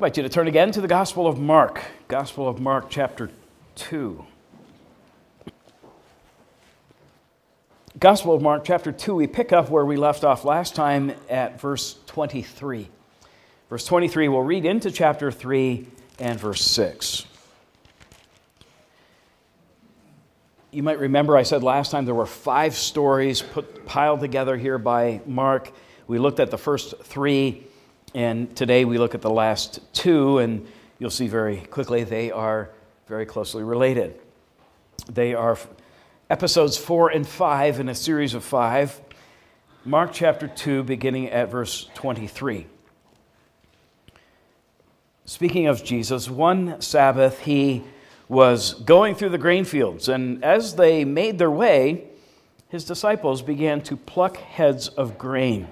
invite you to turn again to the Gospel of Mark, Gospel of Mark, chapter 2. Gospel of Mark, chapter 2, we pick up where we left off last time at verse 23. Verse 23, we'll read into chapter 3 and verse 6. You might remember I said last time there were five stories put, piled together here by Mark. We looked at the first three and today we look at the last two, and you'll see very quickly they are very closely related. They are episodes four and five in a series of five. Mark chapter 2, beginning at verse 23. Speaking of Jesus, one Sabbath he was going through the grain fields, and as they made their way, his disciples began to pluck heads of grain.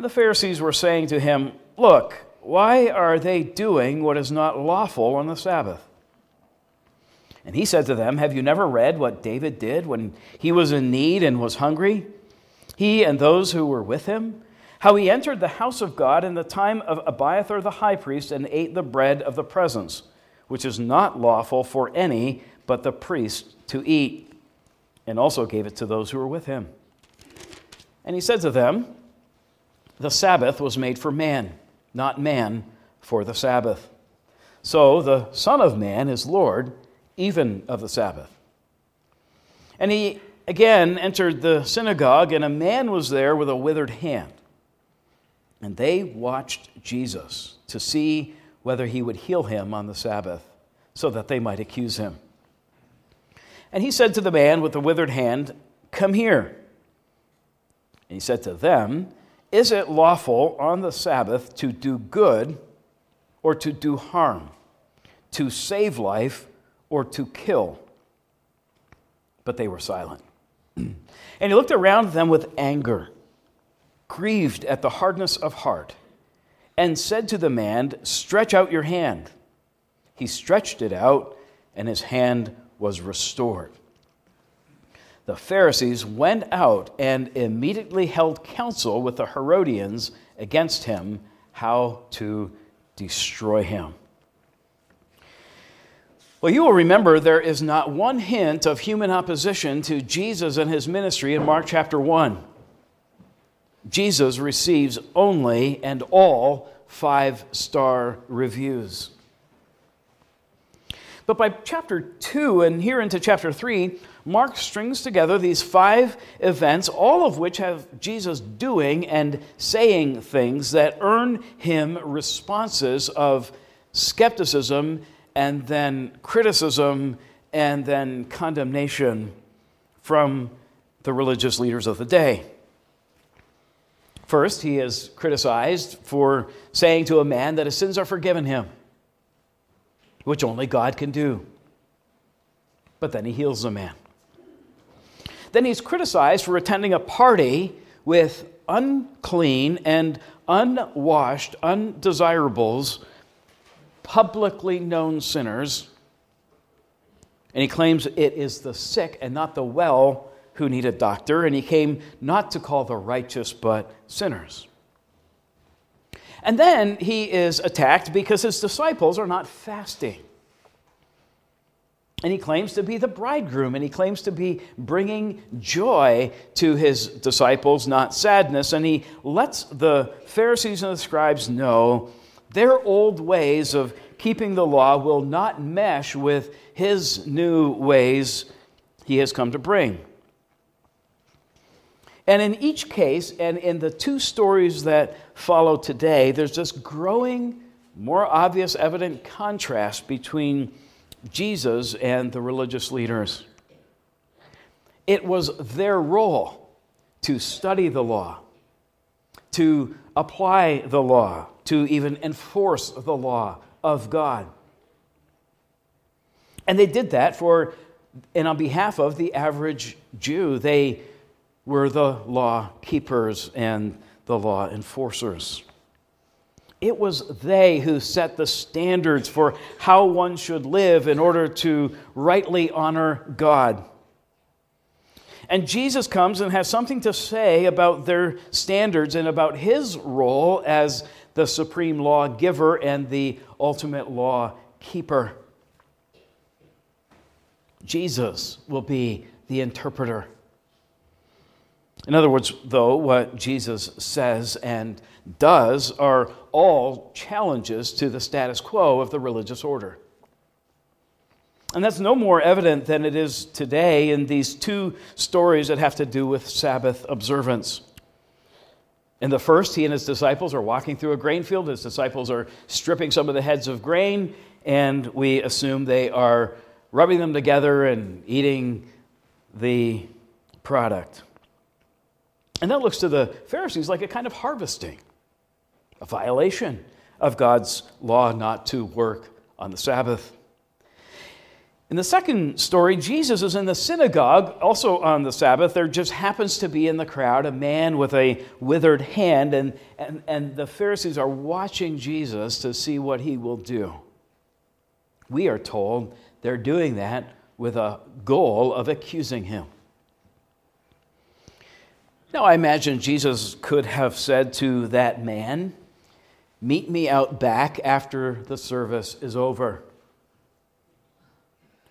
And the Pharisees were saying to him, Look, why are they doing what is not lawful on the Sabbath? And he said to them, Have you never read what David did when he was in need and was hungry? He and those who were with him? How he entered the house of God in the time of Abiathar the high priest and ate the bread of the presence, which is not lawful for any but the priest to eat, and also gave it to those who were with him. And he said to them, the Sabbath was made for man, not man for the Sabbath. So the Son of Man is Lord even of the Sabbath. And he again entered the synagogue, and a man was there with a withered hand. And they watched Jesus to see whether he would heal him on the Sabbath, so that they might accuse him. And he said to the man with the withered hand, Come here. And he said to them, is it lawful on the Sabbath to do good or to do harm, to save life or to kill? But they were silent. and he looked around them with anger, grieved at the hardness of heart, and said to the man, Stretch out your hand. He stretched it out, and his hand was restored the Pharisees went out and immediately held counsel with the Herodians against him how to destroy him. Well, you will remember there is not one hint of human opposition to Jesus and his ministry in Mark chapter 1. Jesus receives only and all five star reviews. But by chapter 2 and here into chapter 3, Mark strings together these five events, all of which have Jesus doing and saying things that earn him responses of skepticism and then criticism and then condemnation from the religious leaders of the day. First, he is criticized for saying to a man that his sins are forgiven him, which only God can do. But then he heals the man. Then he's criticized for attending a party with unclean and unwashed, undesirables, publicly known sinners. And he claims it is the sick and not the well who need a doctor, and he came not to call the righteous, but sinners. And then he is attacked because his disciples are not fasting. And he claims to be the bridegroom, and he claims to be bringing joy to his disciples, not sadness. And he lets the Pharisees and the scribes know their old ways of keeping the law will not mesh with his new ways he has come to bring. And in each case, and in the two stories that follow today, there's this growing, more obvious, evident contrast between Jesus and the religious leaders. It was their role to study the law, to apply the law, to even enforce the law of God. And they did that for and on behalf of the average Jew. They were the law keepers and the law enforcers. It was they who set the standards for how one should live in order to rightly honor God. And Jesus comes and has something to say about their standards and about his role as the supreme law giver and the ultimate law keeper. Jesus will be the interpreter. In other words, though, what Jesus says and does are all challenges to the status quo of the religious order. And that's no more evident than it is today in these two stories that have to do with Sabbath observance. In the first, he and his disciples are walking through a grain field. His disciples are stripping some of the heads of grain, and we assume they are rubbing them together and eating the product. And that looks to the Pharisees like a kind of harvesting, a violation of God's law not to work on the Sabbath. In the second story, Jesus is in the synagogue, also on the Sabbath. There just happens to be in the crowd a man with a withered hand, and, and, and the Pharisees are watching Jesus to see what he will do. We are told they're doing that with a goal of accusing him. Now, I imagine Jesus could have said to that man, Meet me out back after the service is over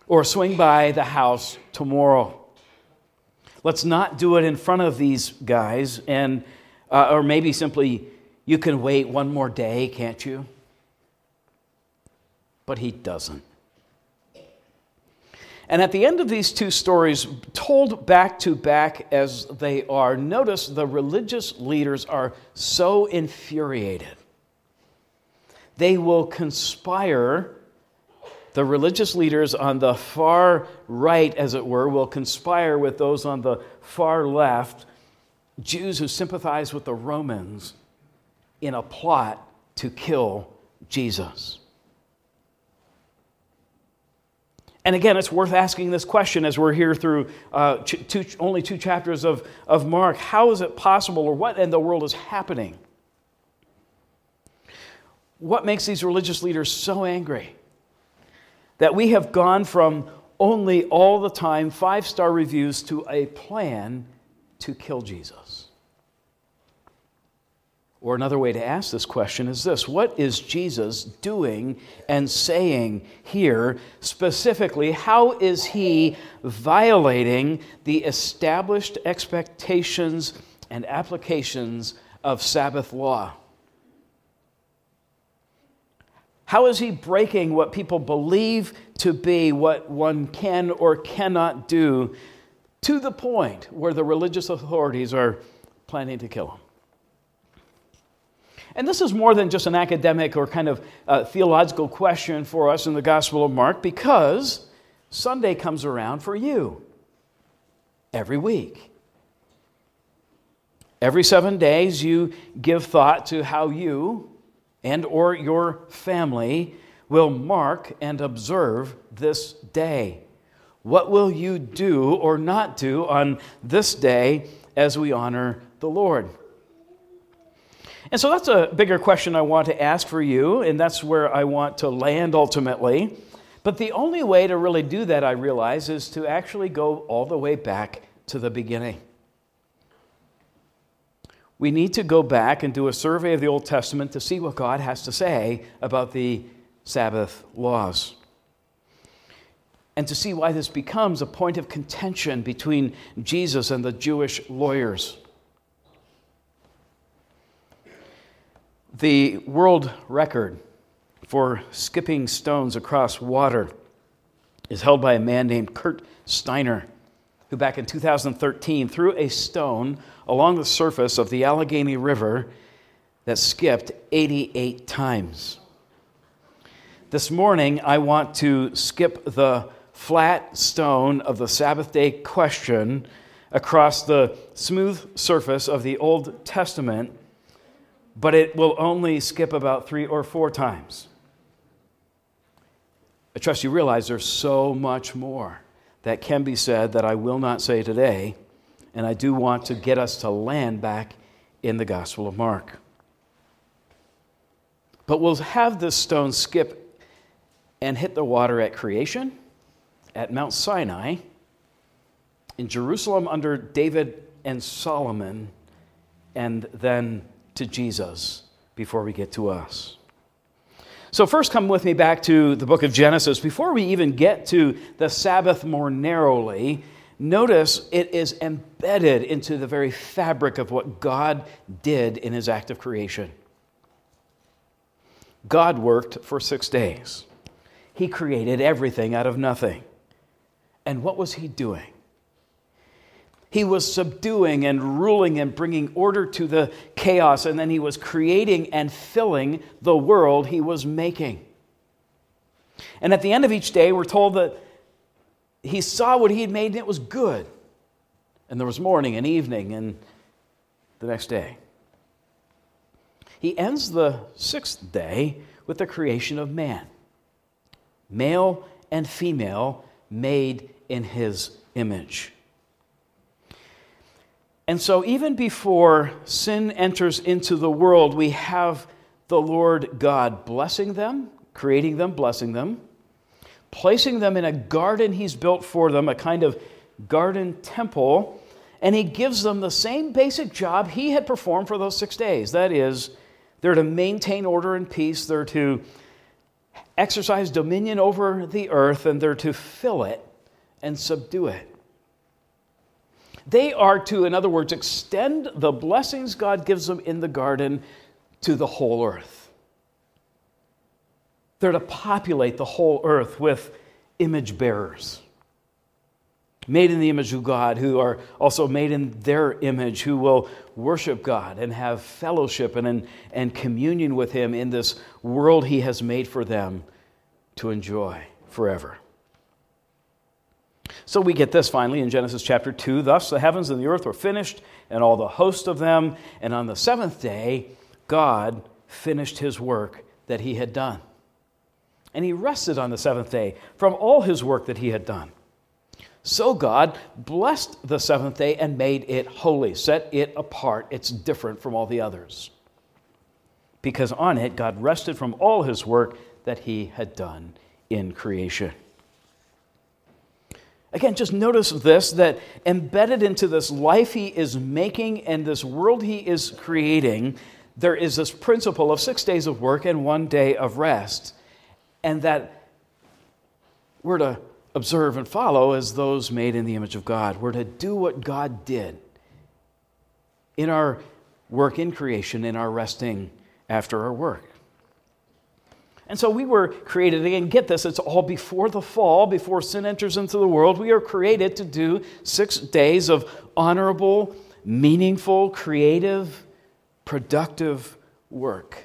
or swing by the house tomorrow. Let's not do it in front of these guys, and, uh, or maybe simply, you can wait one more day, can't you? But he doesn't. And at the end of these two stories, told back to back as they are, notice the religious leaders are so infuriated. They will conspire the religious leaders on the far right, as it were, will conspire with those on the far left, Jews who sympathize with the Romans, in a plot to kill Jesus. And again, it's worth asking this question as we're here through uh, two, only two chapters of, of Mark. How is it possible, or what in the world is happening? What makes these religious leaders so angry? that we have gone from only all the time five star reviews to a plan to kill Jesus. Or another way to ask this question is this What is Jesus doing and saying here specifically? How is he violating the established expectations and applications of Sabbath law? How is he breaking what people believe to be what one can or cannot do to the point where the religious authorities are planning to kill him? And this is more than just an academic or kind of uh, theological question for us in the Gospel of Mark because Sunday comes around for you every week. Every seven days, you give thought to how you and or your family will mark and observe this day. What will you do or not do on this day as we honor the Lord? And so that's a bigger question I want to ask for you, and that's where I want to land ultimately. But the only way to really do that, I realize, is to actually go all the way back to the beginning we need to go back and do a survey of the Old Testament to see what God has to say about the Sabbath laws. And to see why this becomes a point of contention between Jesus and the Jewish lawyers. The world record for skipping stones across water is held by a man named Kurt Steiner, who back in 2013 threw a stone along the surface of the Allegheny River that skipped 88 times. This morning, I want to skip the flat stone of the Sabbath day question across the smooth surface of the Old Testament, but it will only skip about three or four times. I trust you realize there's so much more that can be said that I will not say today and I do want to get us to land back in the Gospel of Mark. But we'll have this stone skip and hit the water at creation, at Mount Sinai, in Jerusalem under David and Solomon, and then to Jesus before we get to us. So, first, come with me back to the book of Genesis. Before we even get to the Sabbath more narrowly, notice it is embedded into the very fabric of what God did in his act of creation. God worked for six days, he created everything out of nothing. And what was he doing? He was subduing and ruling and bringing order to the chaos, and then he was creating and filling the world he was making. And at the end of each day, we're told that he saw what he had made and it was good. And there was morning and evening and the next day. He ends the sixth day with the creation of man, male and female, made in his image. And so, even before sin enters into the world, we have the Lord God blessing them, creating them, blessing them, placing them in a garden He's built for them, a kind of garden temple, and He gives them the same basic job He had performed for those six days. That is, they're to maintain order and peace, they're to exercise dominion over the earth, and they're to fill it and subdue it. They are to, in other words, extend the blessings God gives them in the garden to the whole earth. They're to populate the whole earth with image bearers, made in the image of God, who are also made in their image, who will worship God and have fellowship and, and, communion with Him in this world He has made for them to enjoy forever. So we get this finally in Genesis chapter 2. Thus the heavens and the earth were finished, and all the host of them. And on the seventh day, God finished his work that he had done. And he rested on the seventh day from all his work that he had done. So God blessed the seventh day and made it holy, set it apart. It's different from all the others. Because on it, God rested from all his work that he had done in creation. Again, just notice this that embedded into this life he is making and this world he is creating, there is this principle of six days of work and one day of rest. And that we're to observe and follow as those made in the image of God. We're to do what God did in our work in creation, in our resting after our work. And so we were created, again, get this, it's all before the fall, before sin enters into the world. We are created to do six days of honorable, meaningful, creative, productive work.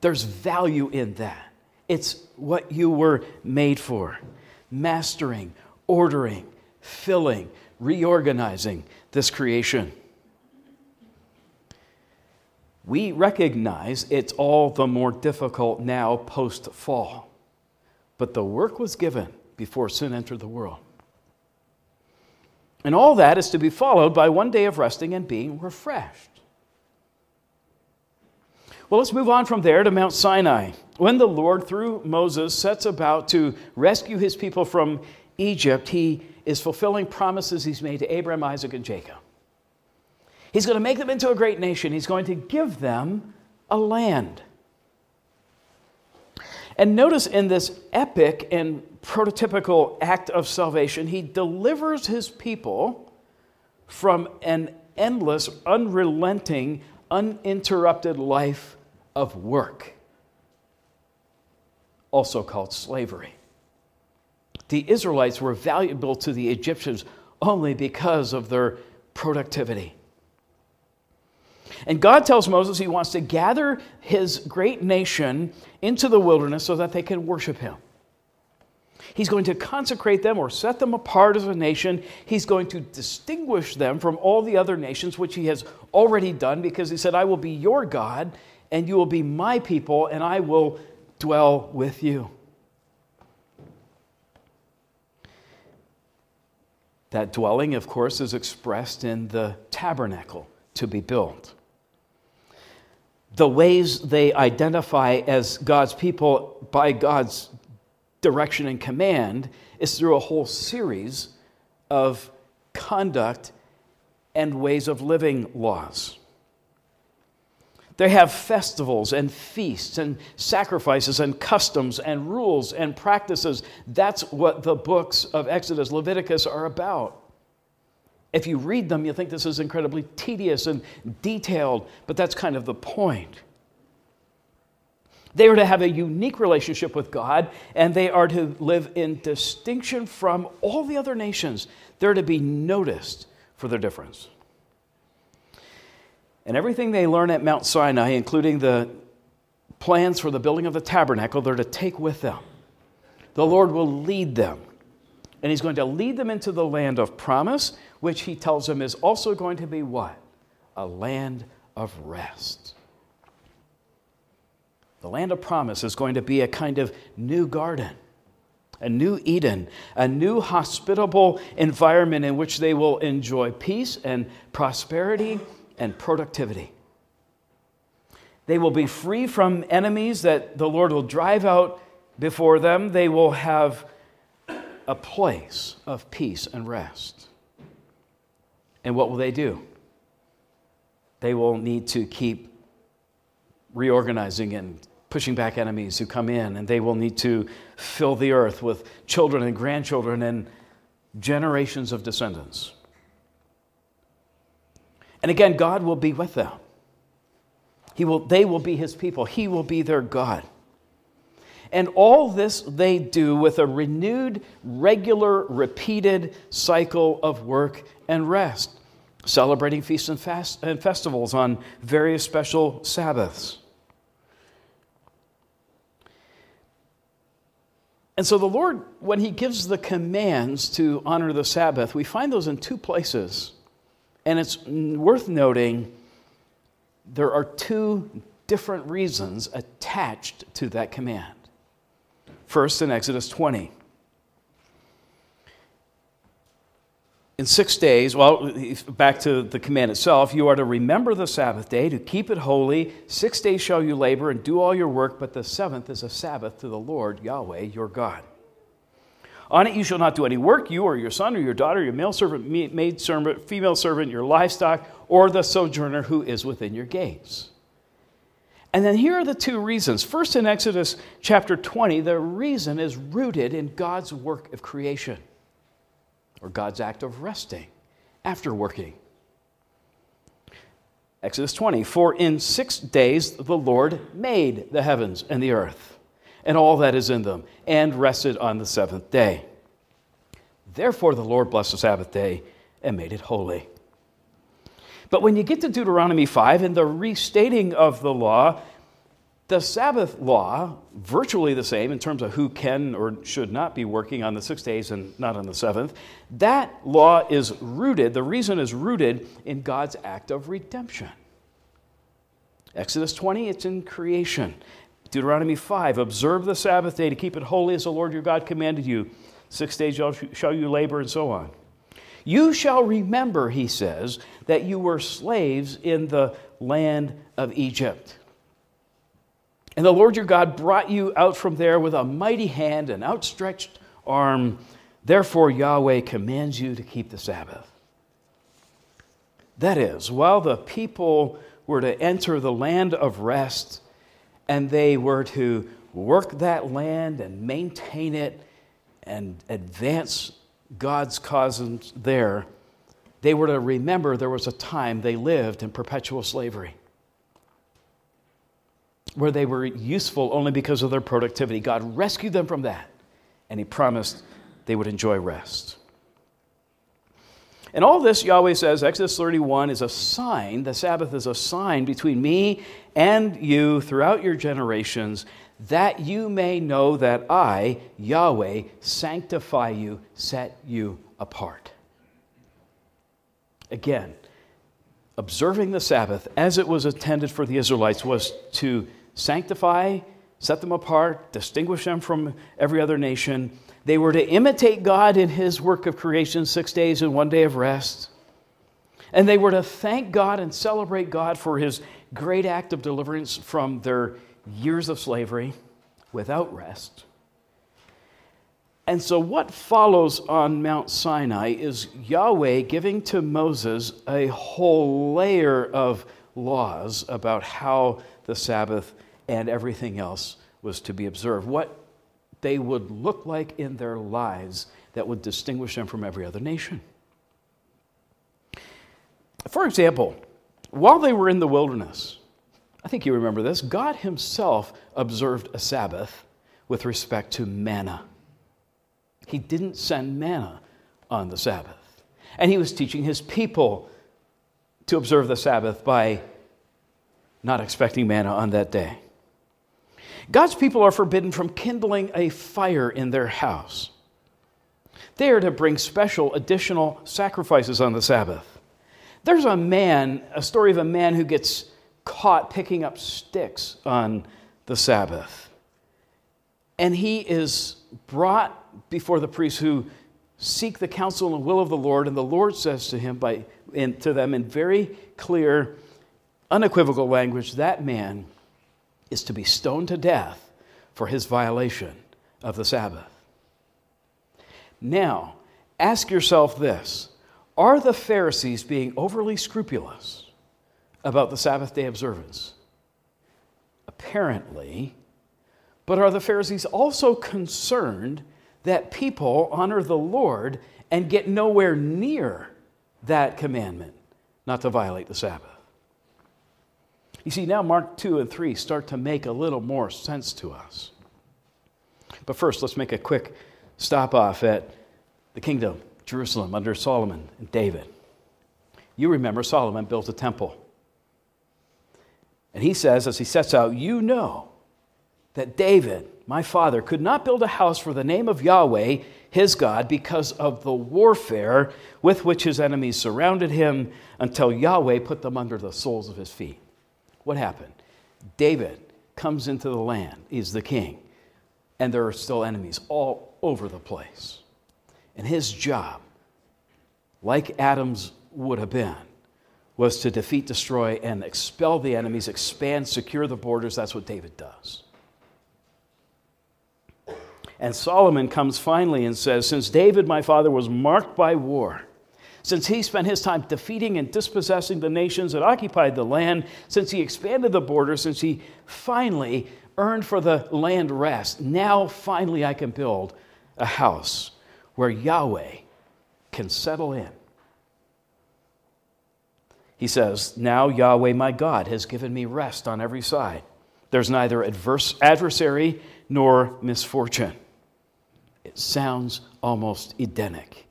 There's value in that. It's what you were made for mastering, ordering, filling, reorganizing this creation we recognize it's all the more difficult now post fall. But the work was given before sin entered the world. And all that is to be followed by one day of resting and being refreshed. Well, let's move on from there to Mount Sinai. When the Lord, through Moses, sets about to rescue his people from Egypt, he is fulfilling promises he's made to Abraham, Isaac, and Jacob. He's going to make them into a great nation. He's going to give them a land. And notice in this epic and prototypical act of salvation, he delivers his people from an endless, unrelenting, uninterrupted life of work, also called slavery. The Israelites were valuable to the Egyptians only because of their productivity. And God tells Moses he wants to gather his great nation into the wilderness so that they can worship him. He's going to consecrate them or set them apart as a nation. He's going to distinguish them from all the other nations, which he has already done because he said, I will be your God and you will be my people and I will dwell with you. That dwelling, of course, is expressed in the tabernacle to be built the ways they identify as God's people by God's direction and command is through a whole series of conduct and ways of living laws. They have festivals and feasts and sacrifices and customs and rules and practices. That's what the books of Exodus, Leviticus are about. If you read them, you think this is incredibly tedious and detailed, but that's kind of the point. They are to have a unique relationship with God, and they are to live in distinction from all the other nations. They're to be noticed for their difference. And everything they learn at Mount Sinai, including the plans for the building of the tabernacle, they're to take with them. The Lord will lead them. And He's going to lead them into the land of promise, which He tells them is also going to be what? A land of rest. The land of promise is going to be a kind of new garden, a new Eden, a new hospitable environment in which they will enjoy peace and prosperity and productivity. They will be free from enemies that the Lord will drive out before them. They will have a place of peace and rest. And what will they do? They will need to keep reorganizing and pushing back enemies who come in, and they will need to fill the earth with children and grandchildren and generations of descendants. And again, God will be with them. He will, they will be his people, he will be their God. And all this they do with a renewed, regular, repeated cycle of work and rest, celebrating feasts and, fast, and festivals on various special Sabbaths. And so the Lord, when He gives the commands to honor the Sabbath, we find those in two places. And it's worth noting there are two different reasons attached to that command. First, in Exodus 20. In six days, well, back to the command itself, you are to remember the Sabbath day, to keep it holy. Six days shall you labor and do all your work, but the seventh is a Sabbath to the Lord, Yahweh, your God. On it you shall not do any work, you or your son or your daughter, your male servant, maid servant, female servant, your livestock, or the sojourner who is within your gates. And then here are the two reasons. First, in Exodus chapter 20, the reason is rooted in God's work of creation or God's act of resting after working. Exodus 20, for in six days the Lord made the heavens and the earth and all that is in them, and rested on the seventh day. Therefore the Lord blessed the Sabbath day and made it holy. But when you get to Deuteronomy 5 and the restating of the law, the Sabbath law, virtually the same in terms of who can or should not be working on the six days and not on the seventh, that law is rooted, the reason is rooted in God's act of redemption. Exodus 20, it's in creation. Deuteronomy 5 Observe the Sabbath day to keep it holy as the Lord your God commanded you. Six days shall you labor, and so on. You shall remember, he says, that you were slaves in the land of Egypt. And the Lord your God brought you out from there with a mighty hand and outstretched arm. Therefore, Yahweh commands you to keep the Sabbath. That is, while the people were to enter the land of rest, and they were to work that land and maintain it and advance God's causes there, they were to remember there was a time they lived in perpetual slavery where they were useful only because of their productivity. God rescued them from that, and He promised they would enjoy rest. And all this, Yahweh says, Exodus 31 is a sign, the Sabbath is a sign between me and you throughout your generations, that you may know that I, Yahweh, sanctify you, set you apart. Again, observing the Sabbath as it was intended for the Israelites was to sanctify, set them apart, distinguish them from every other nation. They were to imitate God in His work of creation, six days and one day of rest. And they were to thank God and celebrate God for His great act of deliverance from their years of slavery without rest. And so, what follows on Mount Sinai is Yahweh giving to Moses a whole layer of laws about how the Sabbath and everything else was to be observed, what they would look like in their lives that would distinguish them from every other nation. For example, while they were in the wilderness, I think you remember this, God Himself observed a Sabbath with respect to manna. He didn't send manna on the Sabbath. And He was teaching His people to observe the Sabbath by not expecting manna on that day. God's people are forbidden from kindling a fire in their house. They are to bring special additional sacrifices on the Sabbath. There's a man, a story of a man who gets caught picking up sticks on the Sabbath. And he is brought before the priests who seek the counsel and will of the Lord, and the Lord says to him by in, to them in very clear, unequivocal language, that man is to be stoned to death for his violation of the Sabbath. Now, ask yourself this Are the Pharisees being overly scrupulous about the Sabbath day observance? Apparently. But are the Pharisees also concerned that people honor the Lord and get nowhere near that commandment not to violate the Sabbath? You see, now Mark 2 and 3 start to make a little more sense to us. But first, let's make a quick stop off at the kingdom, Jerusalem, under Solomon and David. You remember Solomon built a temple. And he says, as he sets out, You know that David, my father, could not build a house for the name of Yahweh, his God, because of the warfare with which his enemies surrounded him until Yahweh put them under the soles of his feet. What happened? David comes into the land, he's the king, and there are still enemies all over the place. And his job, like Adam's would have been, was to defeat, destroy, and expel the enemies, expand, secure the borders. That's what David does. And Solomon comes finally and says, Since David, my father, was marked by war, since he spent his time defeating and dispossessing the nations that occupied the land, since he expanded the border, since he finally earned for the land rest, now finally I can build a house where Yahweh can settle in. He says, Now Yahweh my God has given me rest on every side. There's neither adverse, adversary nor misfortune. It sounds almost Edenic.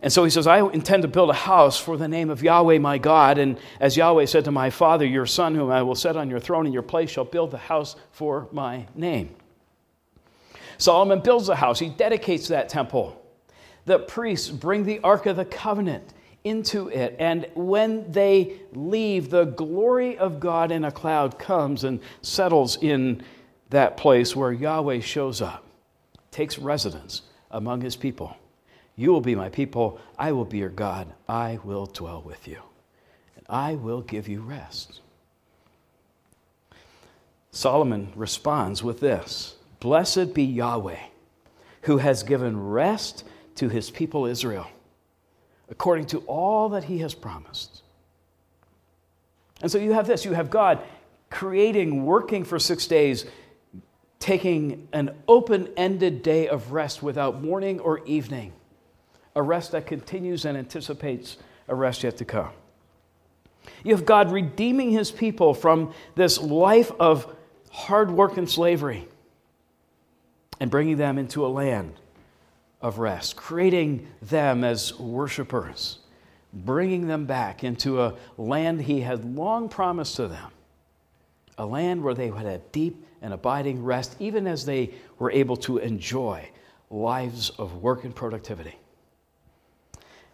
And so he says, I intend to build a house for the name of Yahweh my God. And as Yahweh said to my father, Your son, whom I will set on your throne in your place, shall build the house for my name. Solomon builds the house, he dedicates that temple. The priests bring the Ark of the Covenant into it. And when they leave, the glory of God in a cloud comes and settles in that place where Yahweh shows up, takes residence among his people. You will be my people, I will be your God, I will dwell with you, and I will give you rest. Solomon responds with this Blessed be Yahweh, who has given rest to his people Israel, according to all that he has promised. And so you have this you have God creating, working for six days, taking an open ended day of rest without morning or evening, a rest that continues and anticipates a rest yet to come. You have God redeeming his people from this life of hard work and slavery and bringing them into a land of rest, creating them as worshipers, bringing them back into a land He had long promised to them, a land where they would have deep and abiding rest, even as they were able to enjoy lives of work and productivity.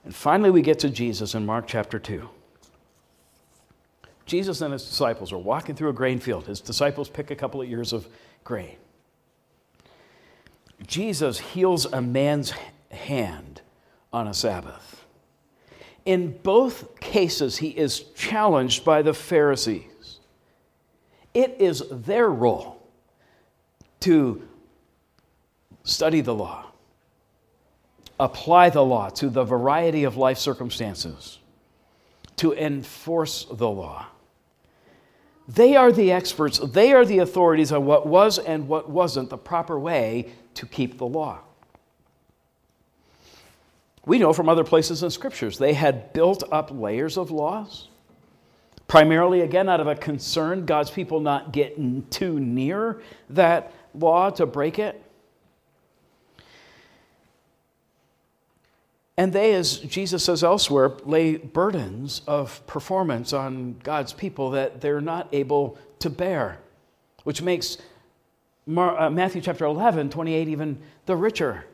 And finally, we get to Jesus in Mark chapter 2. Jesus and his disciples are walking through a grain field. His disciples pick a couple of ears of grain. Jesus heals a man's hand on a Sabbath. In both cases, he is challenged by the Pharisees. It is their role to study the law, apply the law to the variety of life circumstances to enforce the law. They are the experts, they are the authorities on what was and what wasn't the proper way to keep the law. We know from other places in scriptures they had built up layers of laws, primarily, again, out of a concern God's people not getting too near that law to break it. And they, as Jesus says elsewhere, lay burdens of performance on God's people that they're not able to bear, which makes uh, Matthew chapter 11, 28 even the richer.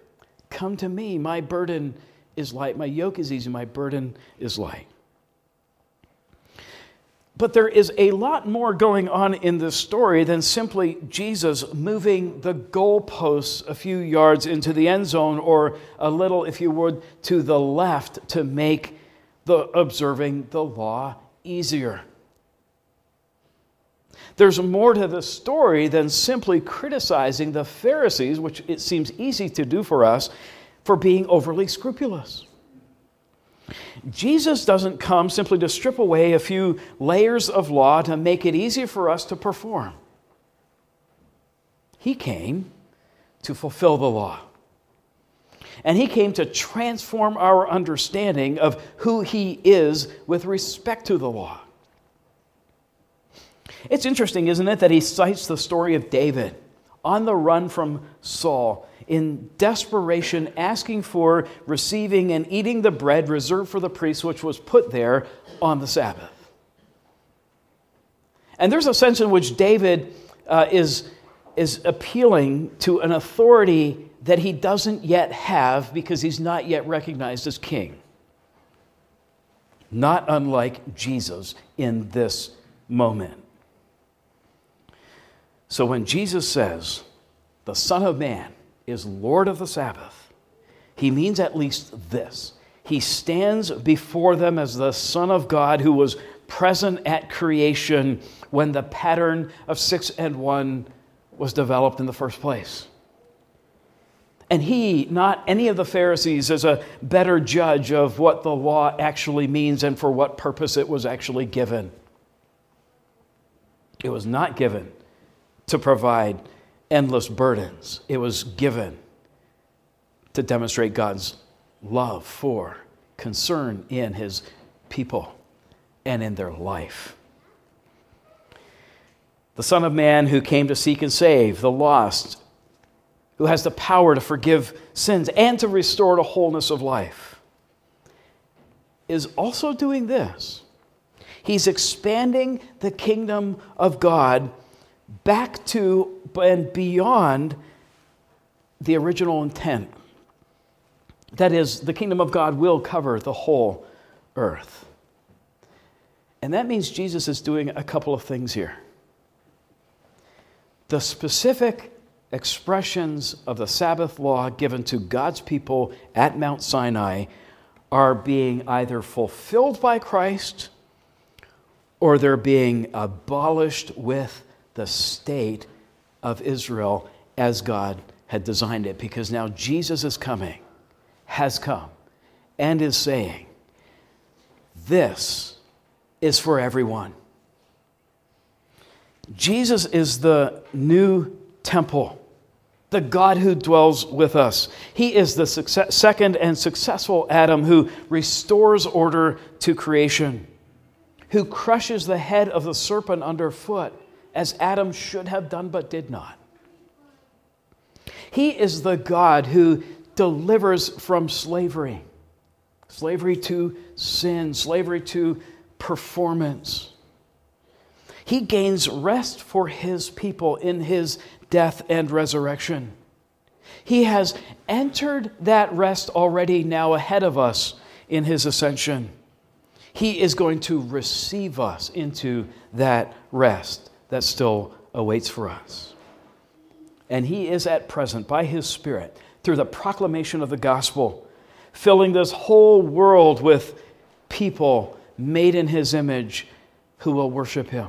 Come to me, my burden is light, my yoke is easy, my burden is light. But there is a lot more going on in this story than simply Jesus moving the goalposts a few yards into the end zone or a little, if you would, to the left to make the observing the law easier. There's more to the story than simply criticizing the Pharisees, which it seems easy to do for us, for being overly scrupulous. Jesus doesn't come simply to strip away a few layers of law to make it easier for us to perform. He came to fulfill the law. And he came to transform our understanding of who he is with respect to the law. It's interesting, isn't it, that he cites the story of David on the run from Saul in desperation, asking for receiving and eating the bread reserved for the priests, which was put there on the Sabbath. And there's a sense in which David uh, is, is appealing to an authority that he doesn't yet have because he's not yet recognized as king. Not unlike Jesus in this moment. So when Jesus says, the Son of Man is Lord of the Sabbath, he means at least this. He stands before them as the Son of God who was present at creation when the pattern of six and one was developed in the first place. And he, not any of the Pharisees, is a better judge of what the law actually means and for what purpose it was actually given. It was not given to provide endless burdens. It was given to demonstrate God's love for, concern in his people and in their life. The Son of Man who came to seek and save the lost, who has the power to forgive sins and to restore to wholeness of life, is also doing this. He's expanding the kingdom of God back to and beyond the original intent. That is, the kingdom of God will cover the whole earth. And that means Jesus is doing a couple of things here. The specific expressions of the Sabbath law given to God's people at Mount Sinai are being either fulfilled by Christ or they're being abolished with the state of Israel as God had designed it because now Jesus is coming, has come, and is saying, This is for everyone. Jesus is the new temple, the God who dwells with us. He is the success, second and successful Adam who restores order to creation, who crushes the head of the serpent underfoot as Adam should have done but did not. He is the God who delivers from slavery slavery to sin, slavery to performance. He gains rest for his people in his death and resurrection. He has entered that rest already now ahead of us in his ascension. He is going to receive us into that rest that still awaits for us. And He is at present, by His Spirit, through the proclamation of the gospel, filling this whole world with people made in His image who will worship Him.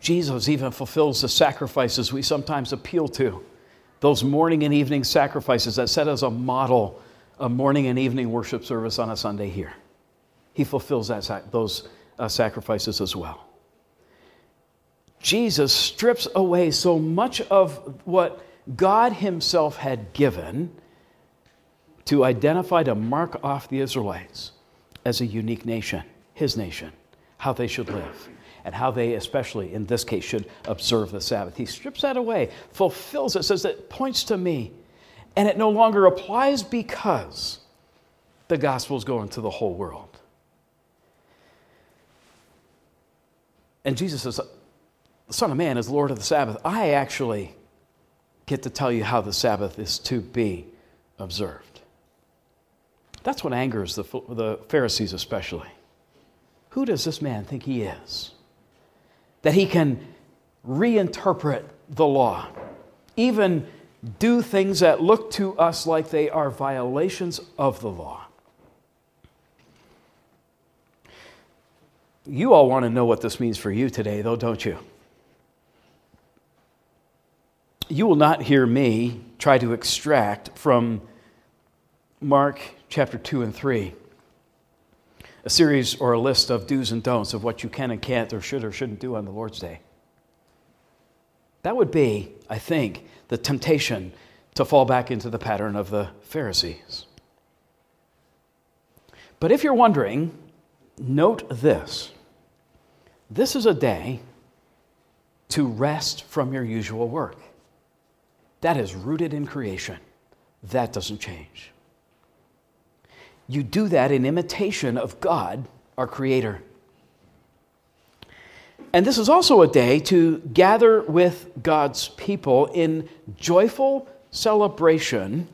Jesus even fulfills the sacrifices we sometimes appeal to, those morning and evening sacrifices that set as a model a morning and evening worship service on a Sunday here. He fulfills that, those uh, sacrifices as well. Jesus strips away so much of what God Himself had given to identify, to mark off the Israelites as a unique nation, His nation, how they should live, and how they, especially in this case, should observe the Sabbath. He strips that away, fulfills it, says it points to me, and it no longer applies because the gospel is going to the whole world. And Jesus says, The Son of Man is Lord of the Sabbath. I actually get to tell you how the Sabbath is to be observed. That's what angers the, the Pharisees, especially. Who does this man think he is? That he can reinterpret the law, even do things that look to us like they are violations of the law. You all want to know what this means for you today, though, don't you? You will not hear me try to extract from Mark chapter 2 and 3 a series or a list of do's and don'ts of what you can and can't or should or shouldn't do on the Lord's Day. That would be, I think, the temptation to fall back into the pattern of the Pharisees. But if you're wondering, note this this is a day to rest from your usual work. That is rooted in creation. That doesn't change. You do that in imitation of God, our Creator. And this is also a day to gather with God's people in joyful celebration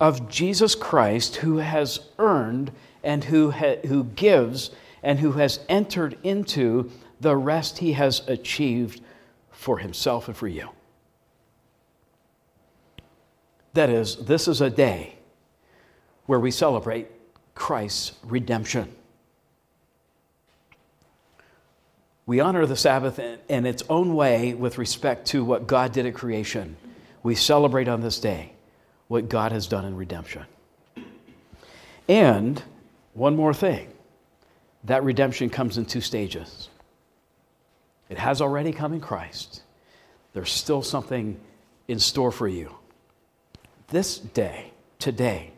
of Jesus Christ, who has earned and who, ha- who gives and who has entered into the rest he has achieved for himself and for you. That is, this is a day where we celebrate Christ's redemption. We honor the Sabbath in its own way with respect to what God did at creation. We celebrate on this day what God has done in redemption. And one more thing that redemption comes in two stages. It has already come in Christ. There's still something in store for you. This day, today,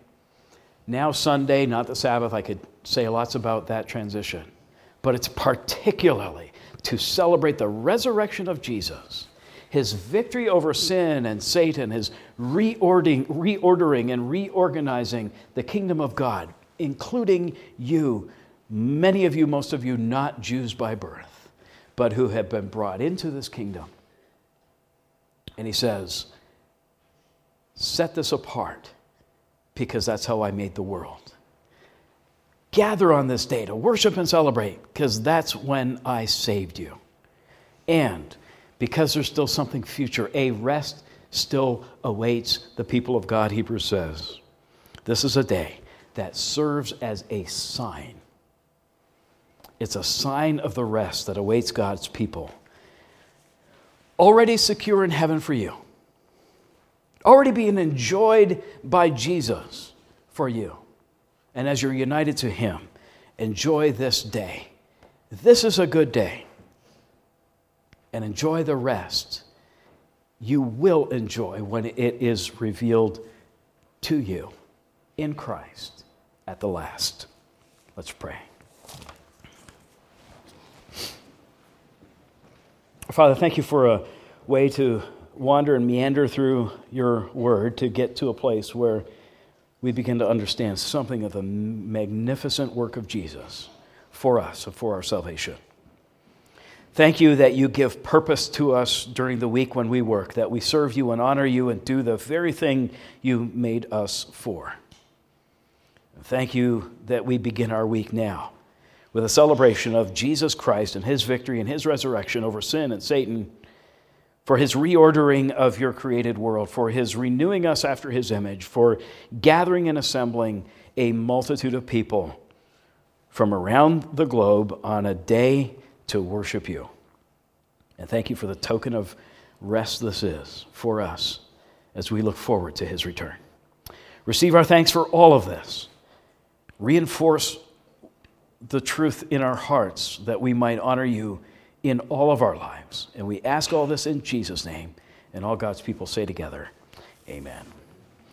now Sunday, not the Sabbath, I could say lots about that transition, but it's particularly to celebrate the resurrection of Jesus, his victory over sin and Satan, his reordering, reordering and reorganizing the kingdom of God, including you, many of you, most of you, not Jews by birth, but who have been brought into this kingdom. And he says, Set this apart because that's how I made the world. Gather on this day to worship and celebrate because that's when I saved you. And because there's still something future, a rest still awaits the people of God, Hebrews says. This is a day that serves as a sign. It's a sign of the rest that awaits God's people. Already secure in heaven for you already being enjoyed by Jesus for you. And as you're united to Him, enjoy this day. This is a good day. And enjoy the rest you will enjoy when it is revealed to you in Christ at the last. Let's pray. Father, thank you for a way to wander and meander through your word to get to a place where we begin to understand something of the magnificent work of Jesus for us and for our salvation. Thank you that you give purpose to us during the week when we work, that we serve you and honor you and do the very thing you made us for. Thank you that we begin our week now with a celebration of Jesus Christ and his victory and his resurrection over sin and Satan for his reordering of your created world, for his renewing us after his image, for gathering and assembling a multitude of people from around the globe on a day to worship you. And thank you for the token of rest this is for us as we look forward to his return. Receive our thanks for all of this. Reinforce the truth in our hearts that we might honor you in all of our lives. And we ask all this in Jesus' name. And all God's people say together, Amen.